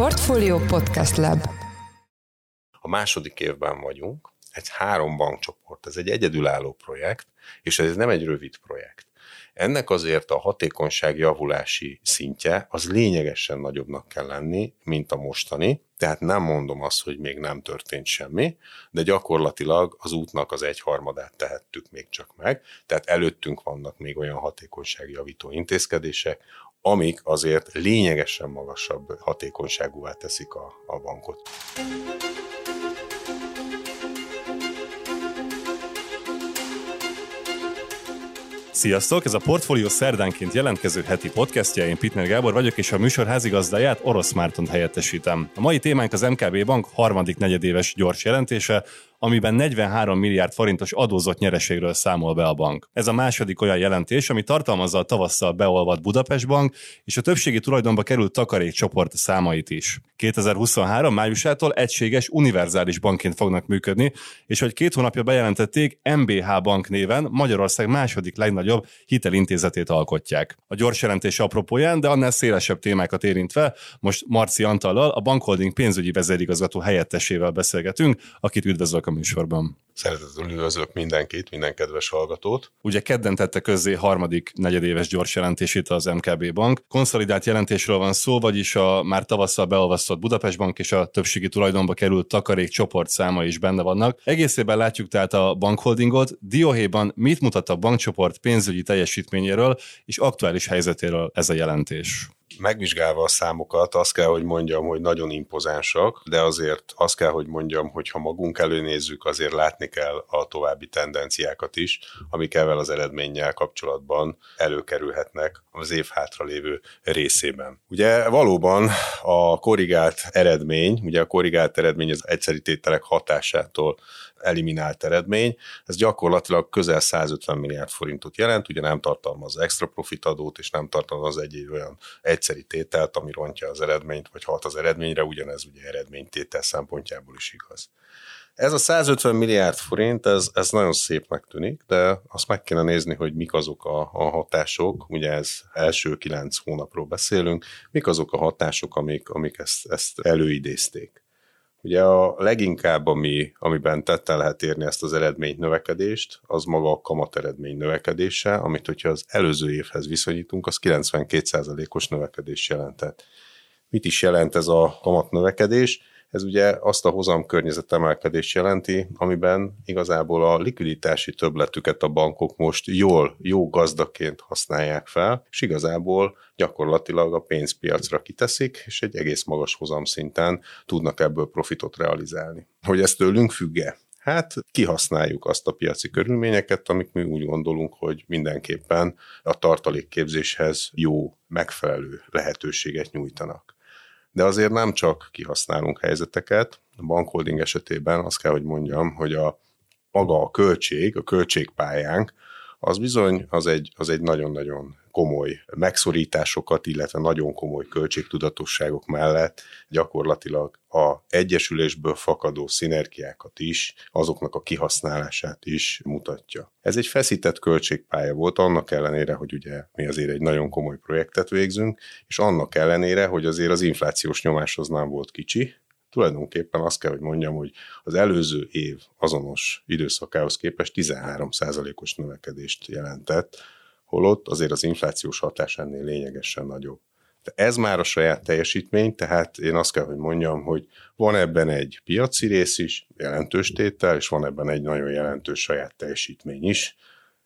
Portfolio Podcast Lab A második évben vagyunk, egy három bankcsoport, ez egy egyedülálló projekt, és ez nem egy rövid projekt. Ennek azért a hatékonyság javulási szintje az lényegesen nagyobbnak kell lenni, mint a mostani, tehát nem mondom azt, hogy még nem történt semmi, de gyakorlatilag az útnak az egyharmadát tehettük még csak meg, tehát előttünk vannak még olyan hatékonyságjavító intézkedések, amik azért lényegesen magasabb hatékonyságúvá teszik a, a bankot. Sziasztok! Ez a Portfolio szerdánként jelentkező heti podcastja, én Pitner Gábor vagyok, és a műsor házigazdáját Orosz Mártont helyettesítem. A mai témánk az MKB Bank harmadik negyedéves gyors jelentése, amiben 43 milliárd forintos adózott nyereségről számol be a bank. Ez a második olyan jelentés, ami tartalmazza a tavasszal beolvadt Budapest Bank és a többségi tulajdonba került takarékcsoport számait is. 2023 májusától egységes univerzális bankként fognak működni, és hogy két hónapja bejelentették, MBH Bank néven Magyarország második legnagyobb hitelintézetét alkotják. A gyors jelentés apropóján, de annál szélesebb témákat érintve, most Marci Antallal, a Bankholding pénzügyi vezérigazgató helyettesével beszélgetünk, akit üdvözlök a műsorban. Szeretettel üdvözlök mindenkit, minden kedves hallgatót. Ugye kedden tette közzé harmadik negyedéves gyors jelentését az MKB Bank. Konszolidált jelentésről van szó, vagyis a már tavasszal beolvasztott Budapest Bank és a többségi tulajdonba került takarék csoport száma is benne vannak. Egészében látjuk tehát a bankholdingot. Dióhéjban mit mutat a bankcsoport pénzügyi teljesítményéről és aktuális helyzetéről ez a jelentés? Megvizsgálva a számokat, azt kell, hogy mondjam, hogy nagyon impozánsak, de azért azt kell, hogy mondjam, hogy ha magunk előnézzük, azért látni kell a további tendenciákat is, amik ezzel az eredménnyel kapcsolatban előkerülhetnek az év hátralévő részében. Ugye valóban a korrigált eredmény, ugye a korrigált eredmény az egyszeri tételek hatásától eliminált eredmény, ez gyakorlatilag közel 150 milliárd forintot jelent, ugye nem tartalmaz extra profit adót, és nem tartalmaz egy olyan egyszeri tételt, ami rontja az eredményt, vagy hat az eredményre, ugyanez ugye eredménytétel szempontjából is igaz. Ez a 150 milliárd forint, ez, ez nagyon szépnek tűnik, de azt meg kéne nézni, hogy mik azok a, a hatások, ugye ez első kilenc hónapról beszélünk, mik azok a hatások, amik, amik ezt, ezt előidézték. Ugye a leginkább, ami, amiben tette lehet érni ezt az eredmény növekedést, az maga a kamat eredmény növekedése, amit hogyha az előző évhez viszonyítunk, az 92%-os növekedés jelentett. Mit is jelent ez a kamat növekedés? Ez ugye azt a hozam környezet emelkedés jelenti, amiben igazából a likviditási többletüket a bankok most jól, jó gazdaként használják fel, és igazából gyakorlatilag a pénzpiacra kiteszik, és egy egész magas hozam szinten tudnak ebből profitot realizálni. Hogy ez tőlünk függe? Hát kihasználjuk azt a piaci körülményeket, amik mi úgy gondolunk, hogy mindenképpen a tartalékképzéshez jó, megfelelő lehetőséget nyújtanak de azért nem csak kihasználunk helyzeteket, a bankholding esetében azt kell, hogy mondjam, hogy a maga a költség, a költségpályánk, az bizony az egy, az egy nagyon-nagyon komoly megszorításokat, illetve nagyon komoly költségtudatosságok mellett gyakorlatilag a egyesülésből fakadó szinergiákat is, azoknak a kihasználását is mutatja. Ez egy feszített költségpálya volt, annak ellenére, hogy ugye mi azért egy nagyon komoly projektet végzünk, és annak ellenére, hogy azért az inflációs nyomáshoz nem volt kicsi, tulajdonképpen azt kell, hogy mondjam, hogy az előző év azonos időszakához képest 13%-os növekedést jelentett, holott azért az inflációs hatás ennél lényegesen nagyobb. De ez már a saját teljesítmény, tehát én azt kell, hogy mondjam, hogy van ebben egy piaci rész is, jelentős tétel, és van ebben egy nagyon jelentős saját teljesítmény is,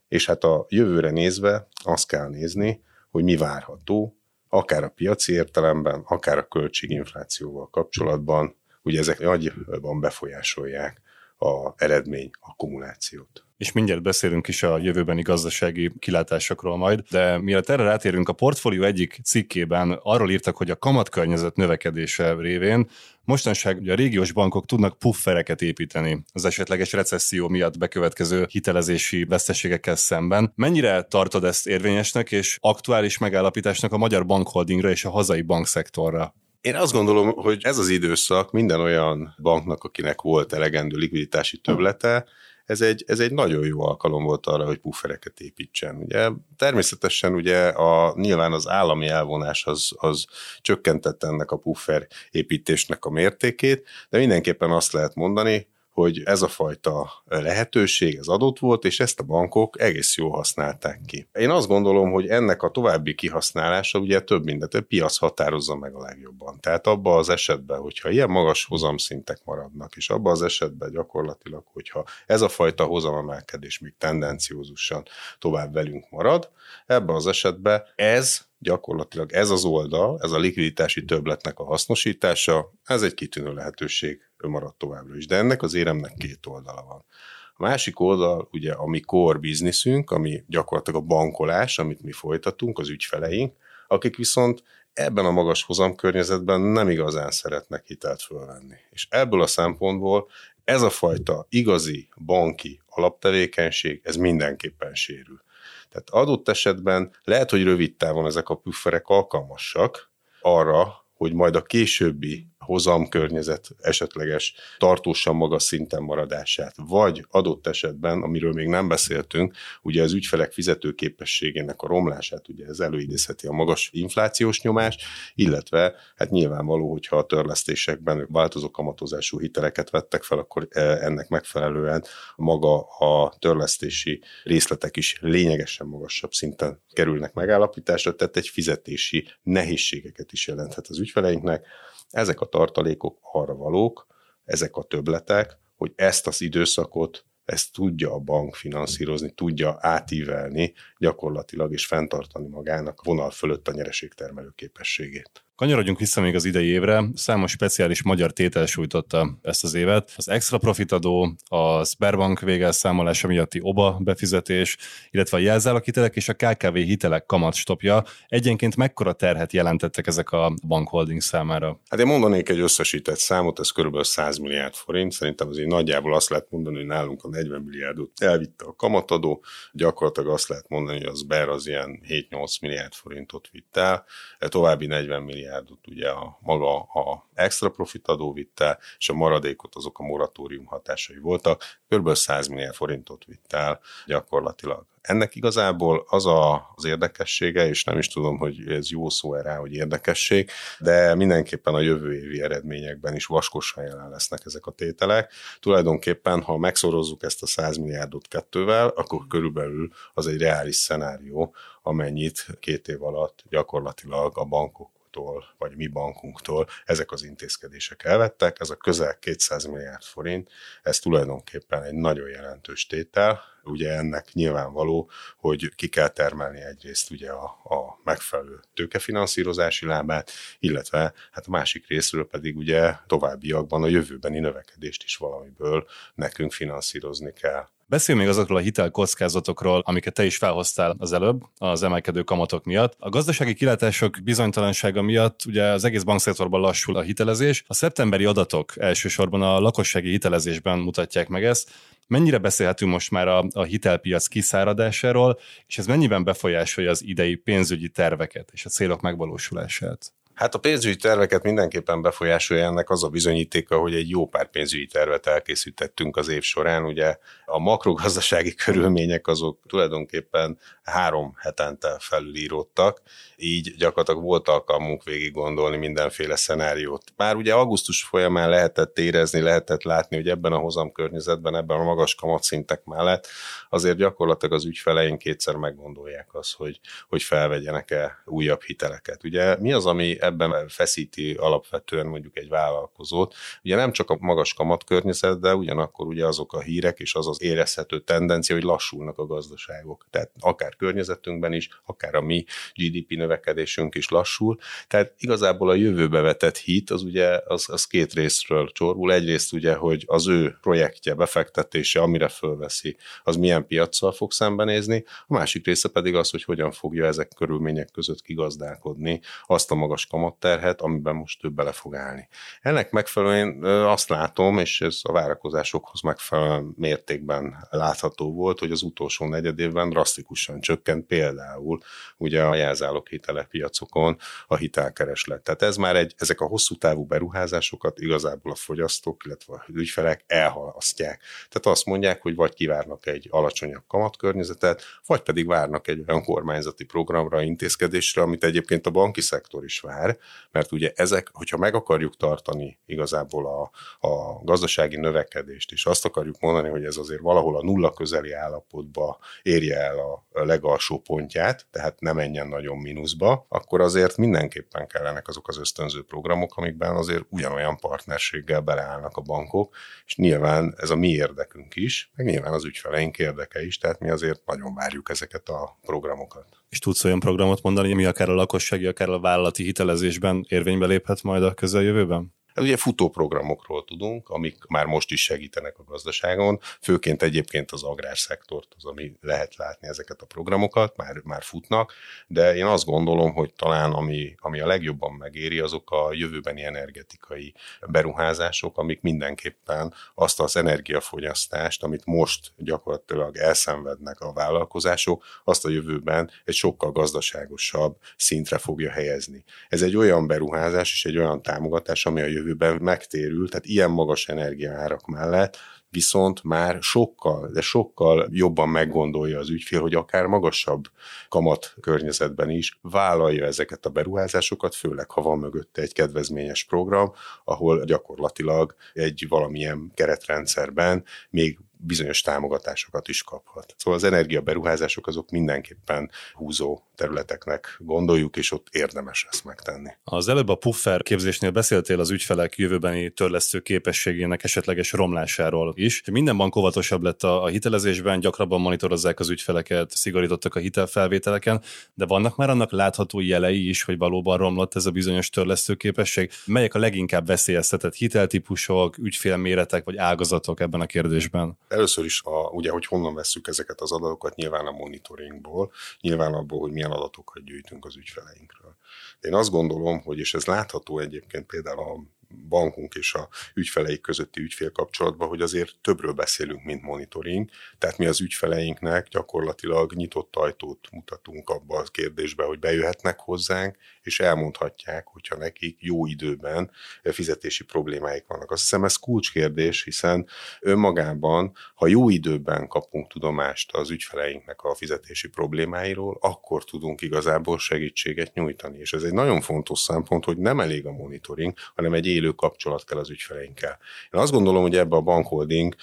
és hát a jövőre nézve azt kell nézni, hogy mi várható, akár a piaci értelemben, akár a költséginflációval kapcsolatban, ugye ezek nagyban befolyásolják a eredmény akkumulációt. És mindjárt beszélünk is a jövőbeni gazdasági kilátásokról majd, de mielőtt erre rátérünk, a portfólió egyik cikkében arról írtak, hogy a kamatkörnyezet növekedése révén mostanság ugye a régiós bankok tudnak puffereket építeni az esetleges recesszió miatt bekövetkező hitelezési veszteségekkel szemben. Mennyire tartod ezt érvényesnek és aktuális megállapításnak a magyar bankholdingra és a hazai bankszektorra? Én azt gondolom, hogy ez az időszak minden olyan banknak, akinek volt elegendő likviditási töblete, ez egy, ez egy nagyon jó alkalom volt arra, hogy puffereket építsen. Ugye, természetesen ugye a, nyilván az állami elvonás az, az csökkentette ennek a puffer építésnek a mértékét, de mindenképpen azt lehet mondani, hogy ez a fajta lehetőség, ez adott volt, és ezt a bankok egész jól használták ki. Én azt gondolom, hogy ennek a további kihasználása ugye több mindent, a piac határozza meg a legjobban. Tehát abban az esetben, hogyha ilyen magas hozamszintek maradnak, és abban az esetben gyakorlatilag, hogyha ez a fajta hozamemelkedés még tendenciózusan tovább velünk marad, ebben az esetben ez gyakorlatilag ez az oldal, ez a likviditási többletnek a hasznosítása, ez egy kitűnő lehetőség marad továbbra is. De ennek az éremnek két oldala van. A másik oldal, ugye a mi core bizniszünk, ami gyakorlatilag a bankolás, amit mi folytatunk, az ügyfeleink, akik viszont ebben a magas hozam környezetben nem igazán szeretnek hitelt fölvenni. És ebből a szempontból ez a fajta igazi banki alaptevékenység, ez mindenképpen sérül. Tehát adott esetben lehet, hogy rövid távon ezek a pufferek alkalmasak arra, hogy majd a későbbi hozamkörnyezet esetleges tartósan magas szinten maradását, vagy adott esetben, amiről még nem beszéltünk, ugye az ügyfelek fizetőképességének a romlását, ugye ez előidézheti a magas inflációs nyomást, illetve hát nyilvánvaló, hogyha a törlesztésekben változó kamatozású hiteleket vettek fel, akkor e, ennek megfelelően maga a törlesztési részletek is lényegesen magasabb szinten kerülnek megállapításra, tehát egy fizetési nehézségeket is jelenthet az ügyfeleinknek. Ezek a tartalékok arra valók, ezek a töbletek, hogy ezt az időszakot ezt tudja a bank finanszírozni, tudja átívelni gyakorlatilag és fenntartani magának vonal fölött a nyereségtermelő képességét. Kanyarodjunk vissza még az idei évre. Számos speciális magyar tétel sújtotta ezt az évet. Az extra profitadó, a Sberbank végelszámolása miatti OBA befizetés, illetve a jelzálakitelek és a KKV hitelek kamatstopja. Egyenként mekkora terhet jelentettek ezek a bankholding számára? Hát én mondanék egy összesített számot, ez kb. 100 milliárd forint. Szerintem azért nagyjából azt lehet mondani, hogy nálunk a 40 milliárdot elvitte a kamatadó. Gyakorlatilag azt lehet mondani, hogy az Sber az ilyen 7-8 milliárd forintot vitt el, további 40 milliárd milliárdot ugye a maga a extra profit adó vitte, és a maradékot azok a moratórium hatásai voltak, kb. 100 milliárd forintot vitt el gyakorlatilag. Ennek igazából az a, az érdekessége, és nem is tudom, hogy ez jó szó rá, hogy érdekesség, de mindenképpen a jövő évi eredményekben is vaskosan jelen lesznek ezek a tételek. Tulajdonképpen, ha megszorozzuk ezt a 100 milliárdot kettővel, akkor körülbelül az egy reális szenárió, amennyit két év alatt gyakorlatilag a bankok bankunktól, vagy mi bankunktól ezek az intézkedések elvettek. Ez a közel 200 milliárd forint, ez tulajdonképpen egy nagyon jelentős tétel. Ugye ennek nyilvánvaló, hogy ki kell termelni egyrészt ugye a, a megfelelő tőkefinanszírozási lábát, illetve hát a másik részről pedig ugye továbbiakban a jövőbeni növekedést is valamiből nekünk finanszírozni kell. Beszélj még azokról a hitelkockázatokról, amiket te is felhoztál az előbb, az emelkedő kamatok miatt. A gazdasági kilátások bizonytalansága miatt ugye az egész bankszektorban lassul a hitelezés. A szeptemberi adatok elsősorban a lakossági hitelezésben mutatják meg ezt. Mennyire beszélhetünk most már a, a hitelpiac kiszáradásáról, és ez mennyiben befolyásolja az idei pénzügyi terveket és a célok megvalósulását? Hát a pénzügyi terveket mindenképpen befolyásolja ennek az a bizonyítéka, hogy egy jó pár pénzügyi tervet elkészítettünk az év során. Ugye a makrogazdasági körülmények azok tulajdonképpen három hetente felülíródtak, így gyakorlatilag volt alkalmunk végig gondolni mindenféle szenáriót. Már ugye augusztus folyamán lehetett érezni, lehetett látni, hogy ebben a hozam környezetben, ebben a magas kamatszintek mellett azért gyakorlatilag az ügyfeleink kétszer meggondolják azt, hogy, hogy felvegyenek-e újabb hiteleket. Ugye mi az, ami ebben feszíti alapvetően mondjuk egy vállalkozót? Ugye nem csak a magas kamatkörnyezet, de ugyanakkor ugye azok a hírek és az az érezhető tendencia, hogy lassulnak a gazdaságok. Tehát akár környezetünkben is, akár a mi GDP növekedésünk is lassul. Tehát igazából a jövőbe vetett hit az ugye az, az két részről csorbul. Egyrészt ugye, hogy az ő projektje, befektetése, amire fölveszi, az milyen piaccal fog szembenézni, a másik része pedig az, hogy hogyan fogja ezek körülmények között kigazdálkodni azt a magas kamatterhet, amiben most több bele fog állni. Ennek megfelelően azt látom, és ez a várakozásokhoz megfelelően mértékben látható volt, hogy az utolsó negyed évben drasztikusan csökkent például ugye a jelzálók hitelek piacokon a hitelkereslet. Tehát ez már egy, ezek a hosszú távú beruházásokat igazából a fogyasztók, illetve a ügyfelek elhalasztják. Tehát azt mondják, hogy vagy kivárnak egy alacsonyabb kamatkörnyezetet, vagy pedig várnak egy olyan kormányzati programra, intézkedésre, amit egyébként a banki szektor is vár, mert ugye ezek, hogyha meg akarjuk tartani igazából a, a gazdasági növekedést, és azt akarjuk mondani, hogy ez azért valahol a nulla közeli állapotba érje el a legalsó pontját, tehát ne menjen nagyon mínuszba, akkor azért mindenképpen kellenek azok az ösztönző programok, amikben azért ugyanolyan partnerséggel beleállnak a bankok, és nyilván ez a mi érdekünk is, meg nyilván az ügyfeleink érdeke is, tehát mi azért nagyon várjuk ezeket a programokat. És tudsz olyan programot mondani, ami akár a lakossági, akár a vállalati hitelezésben érvénybe léphet majd a közeljövőben? Ugye futóprogramokról tudunk, amik már most is segítenek a gazdaságon, főként egyébként az agrárszektort, az, ami lehet látni ezeket a programokat, már, már futnak, de én azt gondolom, hogy talán ami, ami a legjobban megéri, azok a jövőbeni energetikai beruházások, amik mindenképpen azt az energiafogyasztást, amit most gyakorlatilag elszenvednek a vállalkozások, azt a jövőben egy sokkal gazdaságosabb szintre fogja helyezni. Ez egy olyan beruházás és egy olyan támogatás, ami a jövő jövőben megtérül, tehát ilyen magas energiaárak mellett viszont már sokkal, de sokkal jobban meggondolja az ügyfél, hogy akár magasabb kamat környezetben is vállalja ezeket a beruházásokat, főleg ha van mögötte egy kedvezményes program, ahol gyakorlatilag egy valamilyen keretrendszerben még bizonyos támogatásokat is kaphat. Szóval az energiaberuházások azok mindenképpen húzó területeknek gondoljuk, és ott érdemes ezt megtenni. Az előbb a puffer képzésnél beszéltél az ügyfelek jövőbeni törlesztő képességének esetleges romlásáról is. Minden bank óvatosabb lett a, hitelezésben, gyakrabban monitorozzák az ügyfeleket, szigorítottak a hitelfelvételeken, de vannak már annak látható jelei is, hogy valóban romlott ez a bizonyos törlesztő képesség. Melyek a leginkább veszélyeztetett hiteltípusok, ügyfélméretek vagy ágazatok ebben a kérdésben? Először is, a, ugye, hogy honnan vesszük ezeket az adatokat, nyilván a monitoringból, nyilván abból, hogy milyen adatokat gyűjtünk az ügyfeleinkről. De én azt gondolom, hogy, és ez látható egyébként például a bankunk és a ügyfeleik közötti ügyfélkapcsolatban, hogy azért többről beszélünk, mint monitoring. Tehát mi az ügyfeleinknek gyakorlatilag nyitott ajtót mutatunk abba a kérdésbe, hogy bejöhetnek hozzánk, és elmondhatják, hogyha nekik jó időben fizetési problémáik vannak. Azt hiszem ez kulcskérdés, hiszen önmagában, ha jó időben kapunk tudomást az ügyfeleinknek a fizetési problémáiról, akkor tudunk igazából segítséget nyújtani. És ez egy nagyon fontos szempont, hogy nem elég a monitoring, hanem egy élő kapcsolat kell az ügyfeleinkkel. Én azt gondolom, hogy ebbe a bankholding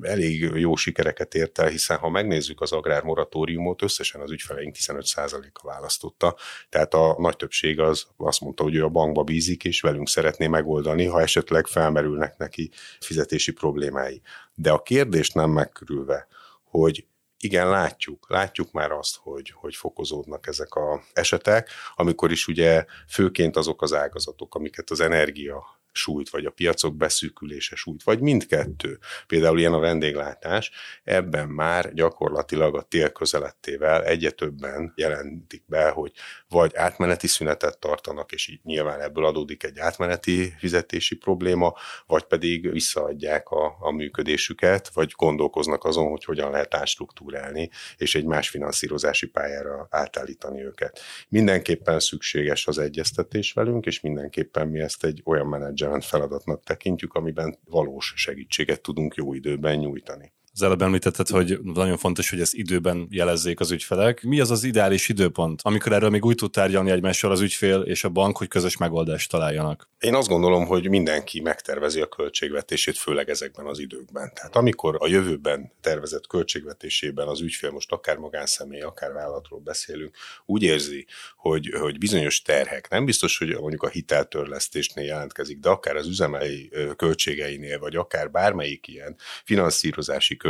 elég jó sikereket ért el, hiszen ha megnézzük az agrármoratóriumot, összesen az ügyfeleink 15%-a választotta, tehát a nagy többség az azt mondta, hogy ő a bankba bízik, és velünk szeretné megoldani, ha esetleg felmerülnek neki fizetési problémái. De a kérdést nem megkörülve, hogy igen, látjuk, látjuk már azt, hogy, hogy fokozódnak ezek a esetek, amikor is ugye főként azok az ágazatok, amiket az energia sújt, vagy a piacok beszűkülése sújt, vagy mindkettő. Például ilyen a vendéglátás, ebben már gyakorlatilag a tél közelettével egyre többen jelentik be, hogy vagy átmeneti szünetet tartanak, és így nyilván ebből adódik egy átmeneti fizetési probléma, vagy pedig visszaadják a, a működésüket, vagy gondolkoznak azon, hogy hogyan lehet átstruktúrálni, és egy más finanszírozási pályára átállítani őket. Mindenképpen szükséges az egyeztetés velünk, és mindenképpen mi ezt egy olyan menedzser menedzsment feladatnak tekintjük, amiben valós segítséget tudunk jó időben nyújtani. Az előbb említetted, hogy nagyon fontos, hogy ezt időben jelezzék az ügyfelek. Mi az az ideális időpont, amikor erről még úgy tud tárgyalni egymással az ügyfél és a bank, hogy közös megoldást találjanak? Én azt gondolom, hogy mindenki megtervezi a költségvetését, főleg ezekben az időkben. Tehát amikor a jövőben tervezett költségvetésében az ügyfél, most akár magánszemély, akár vállalatról beszélünk, úgy érzi, hogy, hogy bizonyos terhek, nem biztos, hogy mondjuk a hiteltörlesztésnél jelentkezik, de akár az üzemei költségeinél, vagy akár bármelyik ilyen finanszírozási költségeinél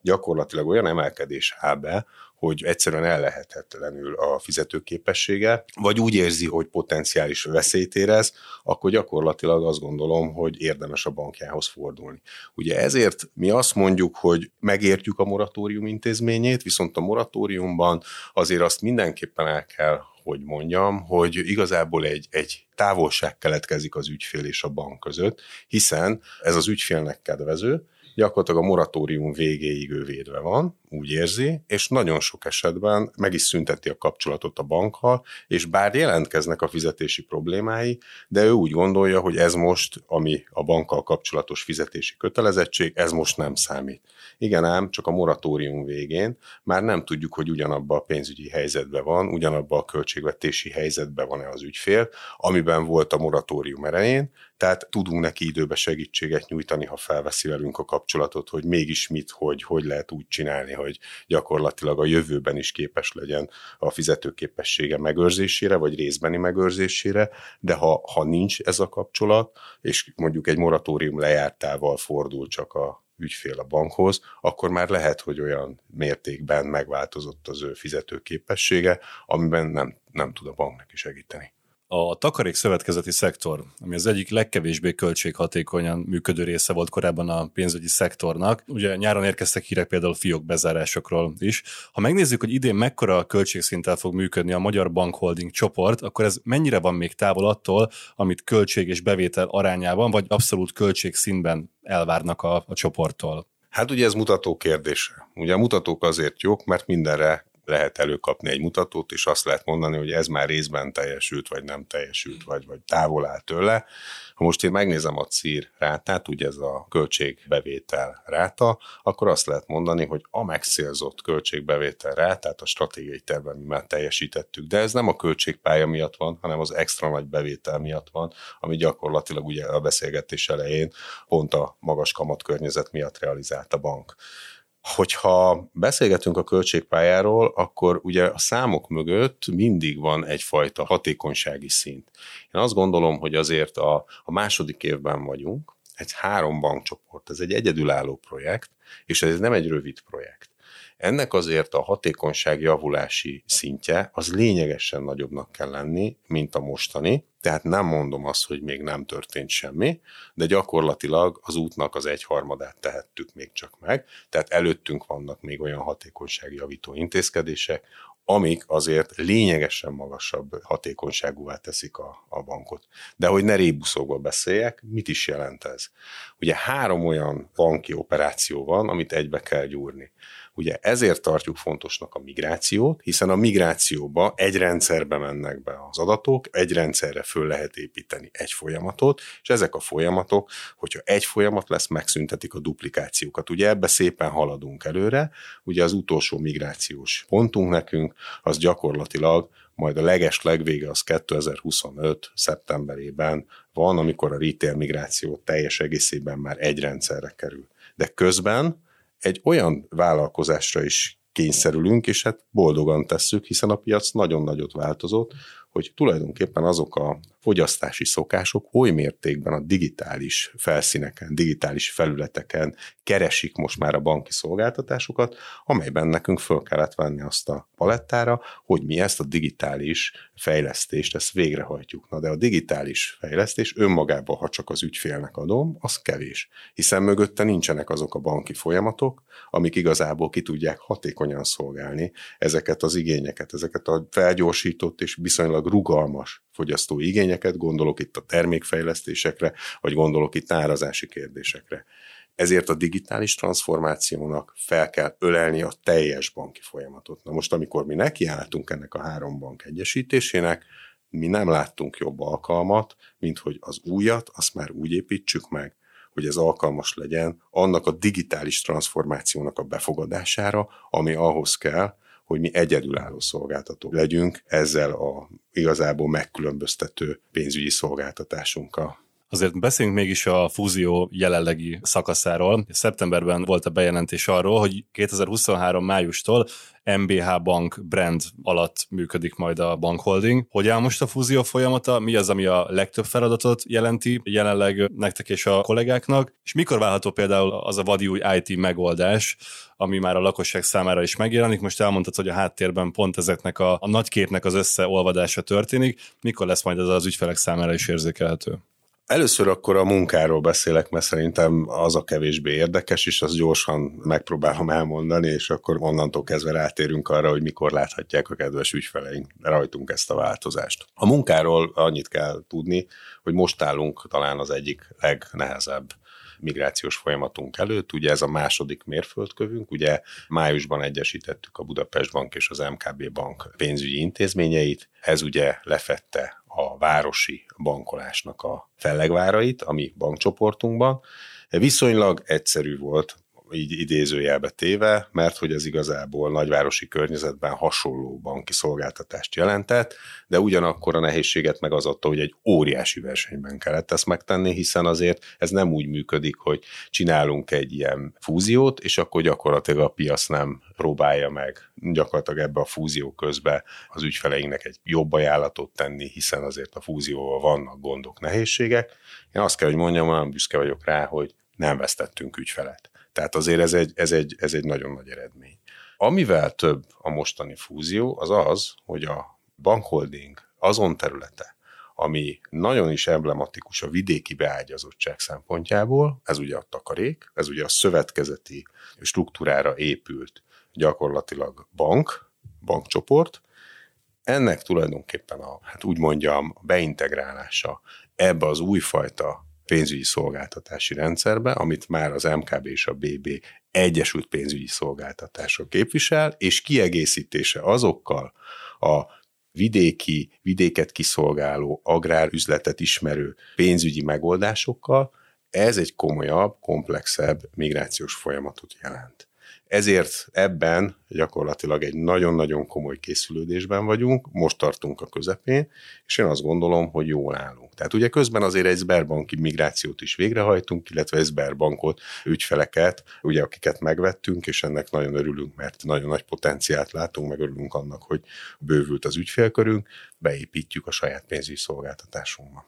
gyakorlatilag olyan emelkedés áll be, hogy egyszerűen ellehetetlenül a fizetőképessége, vagy úgy érzi, hogy potenciális veszélyt érez, akkor gyakorlatilag azt gondolom, hogy érdemes a bankjához fordulni. Ugye ezért mi azt mondjuk, hogy megértjük a moratórium intézményét, viszont a moratóriumban azért azt mindenképpen el kell hogy mondjam, hogy igazából egy, egy távolság keletkezik az ügyfél és a bank között, hiszen ez az ügyfélnek kedvező, gyakorlatilag a moratórium végéig ő védve van, úgy érzi, és nagyon sok esetben meg is szünteti a kapcsolatot a bankkal, és bár jelentkeznek a fizetési problémái, de ő úgy gondolja, hogy ez most, ami a bankkal kapcsolatos fizetési kötelezettség, ez most nem számít. Igen ám, csak a moratórium végén már nem tudjuk, hogy ugyanabban a pénzügyi helyzetben van, ugyanabban a költségvetési helyzetben van-e az ügyfél, amiben volt a moratórium erején, tehát tudunk neki időbe segítséget nyújtani, ha felveszi velünk a kapcsolatot, hogy mégis mit, hogy, hogy lehet úgy csinálni, hogy gyakorlatilag a jövőben is képes legyen a fizetőképessége megőrzésére, vagy részbeni megőrzésére, de ha, ha nincs ez a kapcsolat, és mondjuk egy moratórium lejártával fordul csak a ügyfél a bankhoz, akkor már lehet, hogy olyan mértékben megváltozott az ő fizetőképessége, amiben nem, nem tud a bank neki segíteni. A takarék szövetkezeti szektor, ami az egyik legkevésbé költséghatékonyan működő része volt korábban a pénzügyi szektornak. Ugye nyáron érkeztek hírek például fiók bezárásokról is. Ha megnézzük, hogy idén mekkora költségszinttel fog működni a Magyar Bankholding csoport, akkor ez mennyire van még távol attól, amit költség és bevétel arányában, vagy abszolút költségszintben elvárnak a, a csoporttól? Hát ugye ez mutató kérdése. Ugye a mutatók azért jók, mert mindenre lehet előkapni egy mutatót, és azt lehet mondani, hogy ez már részben teljesült, vagy nem teljesült, vagy, vagy távol áll tőle. Ha most én megnézem a CIR rátát, ugye ez a költségbevétel ráta, akkor azt lehet mondani, hogy a megszélzott költségbevétel rátát a stratégiai tervben mi már teljesítettük. De ez nem a költségpálya miatt van, hanem az extra nagy bevétel miatt van, ami gyakorlatilag ugye a beszélgetés elején pont a magas kamat környezet miatt realizált a bank. Hogyha beszélgetünk a költségpályáról, akkor ugye a számok mögött mindig van egyfajta hatékonysági szint. Én azt gondolom, hogy azért a, a második évben vagyunk, egy három bankcsoport, ez egy egyedülálló projekt, és ez nem egy rövid projekt. Ennek azért a hatékonyság javulási szintje az lényegesen nagyobbnak kell lenni, mint a mostani, tehát nem mondom azt, hogy még nem történt semmi, de gyakorlatilag az útnak az egyharmadát tehettük még csak meg, tehát előttünk vannak még olyan hatékonyságjavító intézkedések, amik azért lényegesen magasabb hatékonyságúvá teszik a, a bankot. De hogy ne rébuszókba beszéljek, mit is jelent ez? Ugye három olyan banki operáció van, amit egybe kell gyúrni. Ugye ezért tartjuk fontosnak a migrációt, hiszen a migrációba egy rendszerbe mennek be az adatok, egy rendszerre föl lehet építeni egy folyamatot, és ezek a folyamatok, hogyha egy folyamat lesz, megszüntetik a duplikációkat. Ugye ebbe szépen haladunk előre, ugye az utolsó migrációs pontunk nekünk, az gyakorlatilag majd a leges legvége az 2025. szeptemberében van, amikor a retail migráció teljes egészében már egy rendszerre kerül. De közben egy olyan vállalkozásra is kényszerülünk, és hát boldogan tesszük, hiszen a piac nagyon nagyot változott, hogy tulajdonképpen azok a fogyasztási szokások oly mértékben a digitális felszíneken, digitális felületeken keresik most már a banki szolgáltatásokat, amelyben nekünk föl kellett venni azt a palettára, hogy mi ezt a digitális fejlesztést, ezt végrehajtjuk. Na de a digitális fejlesztés önmagában, ha csak az ügyfélnek adom, az kevés. Hiszen mögötte nincsenek azok a banki folyamatok, amik igazából ki tudják hatékonyan szolgálni ezeket az igényeket, ezeket a felgyorsított és viszonylag rugalmas fogyasztó igényeket, gondolok itt a termékfejlesztésekre, vagy gondolok itt árazási kérdésekre. Ezért a digitális transformációnak fel kell ölelni a teljes banki folyamatot. Na most, amikor mi nekiálltunk ennek a három bank egyesítésének, mi nem láttunk jobb alkalmat, mint hogy az újat, azt már úgy építsük meg, hogy ez alkalmas legyen annak a digitális transformációnak a befogadására, ami ahhoz kell, hogy mi egyedülálló szolgáltatók legyünk ezzel a igazából megkülönböztető pénzügyi szolgáltatásunkkal. Azért beszéljünk mégis a fúzió jelenlegi szakaszáról. Szeptemberben volt a bejelentés arról, hogy 2023 májustól MBH Bank brand alatt működik majd a bankholding. Hogy áll most a fúzió folyamata? Mi az, ami a legtöbb feladatot jelenti jelenleg nektek és a kollégáknak? És mikor válható például az a vadi új IT megoldás, ami már a lakosság számára is megjelenik. Most elmondtad, hogy a háttérben pont ezeknek a, a nagyképnek az összeolvadása történik. Mikor lesz majd ez az ügyfelek számára is érzékelhető? Először akkor a munkáról beszélek, mert szerintem az a kevésbé érdekes, és azt gyorsan megpróbálom elmondani, és akkor onnantól kezdve rátérünk arra, hogy mikor láthatják a kedves ügyfeleink rajtunk ezt a változást. A munkáról annyit kell tudni, hogy most állunk talán az egyik legnehezebb migrációs folyamatunk előtt. Ugye ez a második mérföldkövünk, ugye májusban egyesítettük a Budapest Bank és az MKB Bank pénzügyi intézményeit. Ez ugye lefette a városi bankolásnak a fellegvárait, ami bankcsoportunkban. Viszonylag egyszerű volt így idézőjelbe téve, mert hogy ez igazából nagyvárosi környezetben hasonló banki szolgáltatást jelentett, de ugyanakkor a nehézséget meg az adta, hogy egy óriási versenyben kellett ezt megtenni, hiszen azért ez nem úgy működik, hogy csinálunk egy ilyen fúziót, és akkor gyakorlatilag a piac nem próbálja meg gyakorlatilag ebbe a fúzió közben az ügyfeleinknek egy jobb ajánlatot tenni, hiszen azért a fúzióval vannak gondok, nehézségek. Én azt kell, hogy mondjam, olyan büszke vagyok rá, hogy nem vesztettünk ügyfelet. Tehát azért ez egy, ez egy, ez egy nagyon nagy eredmény. Amivel több a mostani fúzió, az az, hogy a bankholding azon területe, ami nagyon is emblematikus a vidéki beágyazottság szempontjából, ez ugye a takarék, ez ugye a szövetkezeti struktúrára épült gyakorlatilag bank, bankcsoport, ennek tulajdonképpen a, hát úgy mondjam, beintegrálása ebbe az újfajta pénzügyi szolgáltatási rendszerbe, amit már az MKB és a BB Egyesült Pénzügyi Szolgáltatások képvisel, és kiegészítése azokkal a vidéki, vidéket kiszolgáló, agrárüzletet ismerő pénzügyi megoldásokkal, ez egy komolyabb, komplexebb migrációs folyamatot jelent. Ezért ebben gyakorlatilag egy nagyon-nagyon komoly készülődésben vagyunk, most tartunk a közepén, és én azt gondolom, hogy jól állunk. Tehát ugye közben azért egy Sberbanki migrációt is végrehajtunk, illetve egy Sberbankot, ügyfeleket, ugye akiket megvettünk, és ennek nagyon örülünk, mert nagyon nagy potenciált látunk, meg örülünk annak, hogy bővült az ügyfélkörünk, beépítjük a saját pénzügyi szolgáltatásunkba.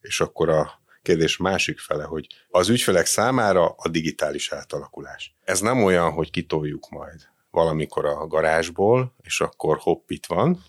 És akkor a kérdés másik fele, hogy az ügyfelek számára a digitális átalakulás. Ez nem olyan, hogy kitoljuk majd valamikor a garázsból, és akkor hopp, itt van,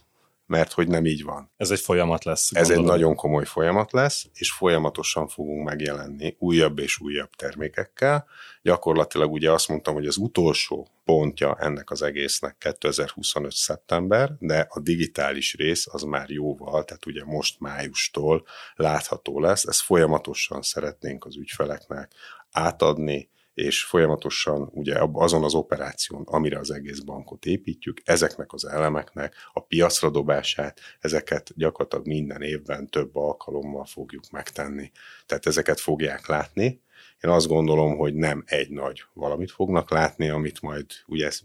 mert hogy nem így van. Ez egy folyamat lesz. Gondolom. Ez egy nagyon komoly folyamat lesz, és folyamatosan fogunk megjelenni újabb és újabb termékekkel. Gyakorlatilag ugye azt mondtam, hogy az utolsó pontja ennek az egésznek 2025. szeptember, de a digitális rész az már jóval, tehát ugye most májustól látható lesz. Ezt folyamatosan szeretnénk az ügyfeleknek átadni, és folyamatosan ugye azon az operáción, amire az egész bankot építjük, ezeknek az elemeknek a piacra dobását, ezeket gyakorlatilag minden évben több alkalommal fogjuk megtenni. Tehát ezeket fogják látni. Én azt gondolom, hogy nem egy nagy valamit fognak látni, amit majd ugye ez,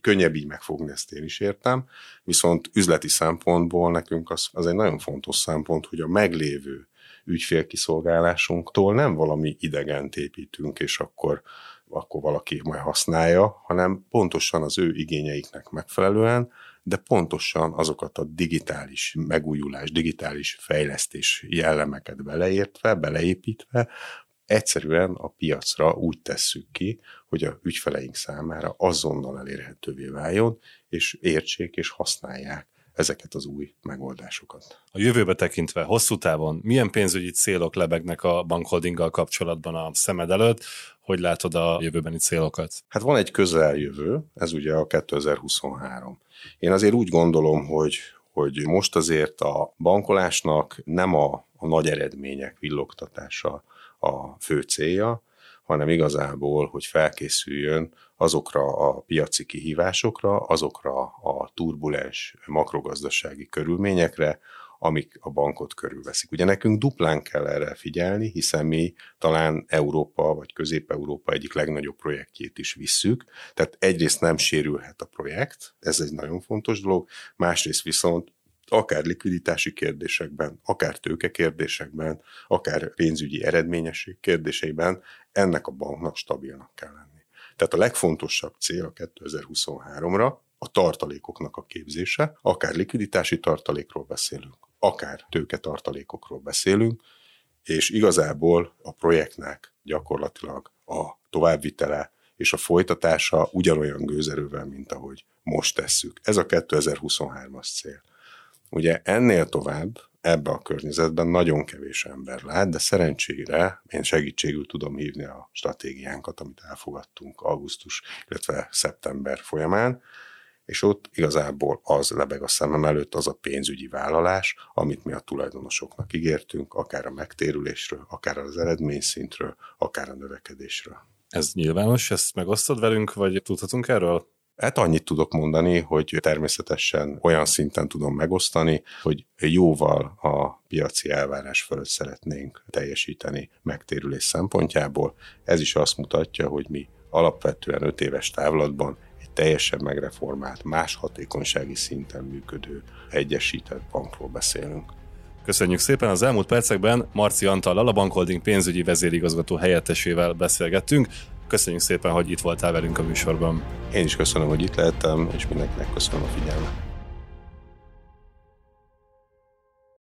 könnyebb így megfogni, ezt én is értem, viszont üzleti szempontból nekünk az, az egy nagyon fontos szempont, hogy a meglévő ügyfélkiszolgálásunktól nem valami idegent építünk, és akkor, akkor valaki majd használja, hanem pontosan az ő igényeiknek megfelelően, de pontosan azokat a digitális megújulás, digitális fejlesztés jellemeket beleértve, beleépítve, egyszerűen a piacra úgy tesszük ki, hogy a ügyfeleink számára azonnal elérhetővé váljon, és értsék és használják ezeket az új megoldásokat. A jövőbe tekintve hosszú távon milyen pénzügyi célok lebegnek a bankholdinggal kapcsolatban a szemed előtt? Hogy látod a jövőbeni célokat? Hát van egy közeljövő, ez ugye a 2023. Én azért úgy gondolom, hogy, hogy most azért a bankolásnak nem a, a nagy eredmények villogtatása a fő célja, hanem igazából, hogy felkészüljön azokra a piaci kihívásokra, azokra a turbulens makrogazdasági körülményekre, amik a bankot körülveszik. Ugye nekünk duplán kell erre figyelni, hiszen mi talán Európa vagy Közép-Európa egyik legnagyobb projektjét is visszük, tehát egyrészt nem sérülhet a projekt, ez egy nagyon fontos dolog, másrészt viszont akár likviditási kérdésekben, akár tőke kérdésekben, akár pénzügyi eredményesség kérdéseiben ennek a banknak stabilnak kell lenni. Tehát a legfontosabb cél a 2023-ra a tartalékoknak a képzése, akár likviditási tartalékról beszélünk, akár tőke tartalékokról beszélünk, és igazából a projektnek gyakorlatilag a továbbvitele és a folytatása ugyanolyan gőzerővel, mint ahogy most tesszük. Ez a 2023-as cél. Ugye ennél tovább ebbe a környezetben nagyon kevés ember lát, de szerencsére én segítségül tudom hívni a stratégiánkat, amit elfogadtunk augusztus, illetve szeptember folyamán, és ott igazából az lebeg a szemem előtt, az a pénzügyi vállalás, amit mi a tulajdonosoknak ígértünk, akár a megtérülésről, akár az eredményszintről, akár a növekedésről. Ez nyilvános, ezt megosztod velünk, vagy tudhatunk erről? Hát annyit tudok mondani, hogy természetesen olyan szinten tudom megosztani, hogy jóval a piaci elvárás fölött szeretnénk teljesíteni megtérülés szempontjából. Ez is azt mutatja, hogy mi alapvetően 5 éves távlatban egy teljesen megreformált, más hatékonysági szinten működő egyesített bankról beszélünk. Köszönjük szépen! Az elmúlt percekben Marci Antallal, a Bankholding pénzügyi vezérigazgató helyettesével beszélgettünk. Köszönjük szépen, hogy itt voltál velünk a műsorban. Én is köszönöm, hogy itt lehettem, és mindenkinek köszönöm a figyelmet.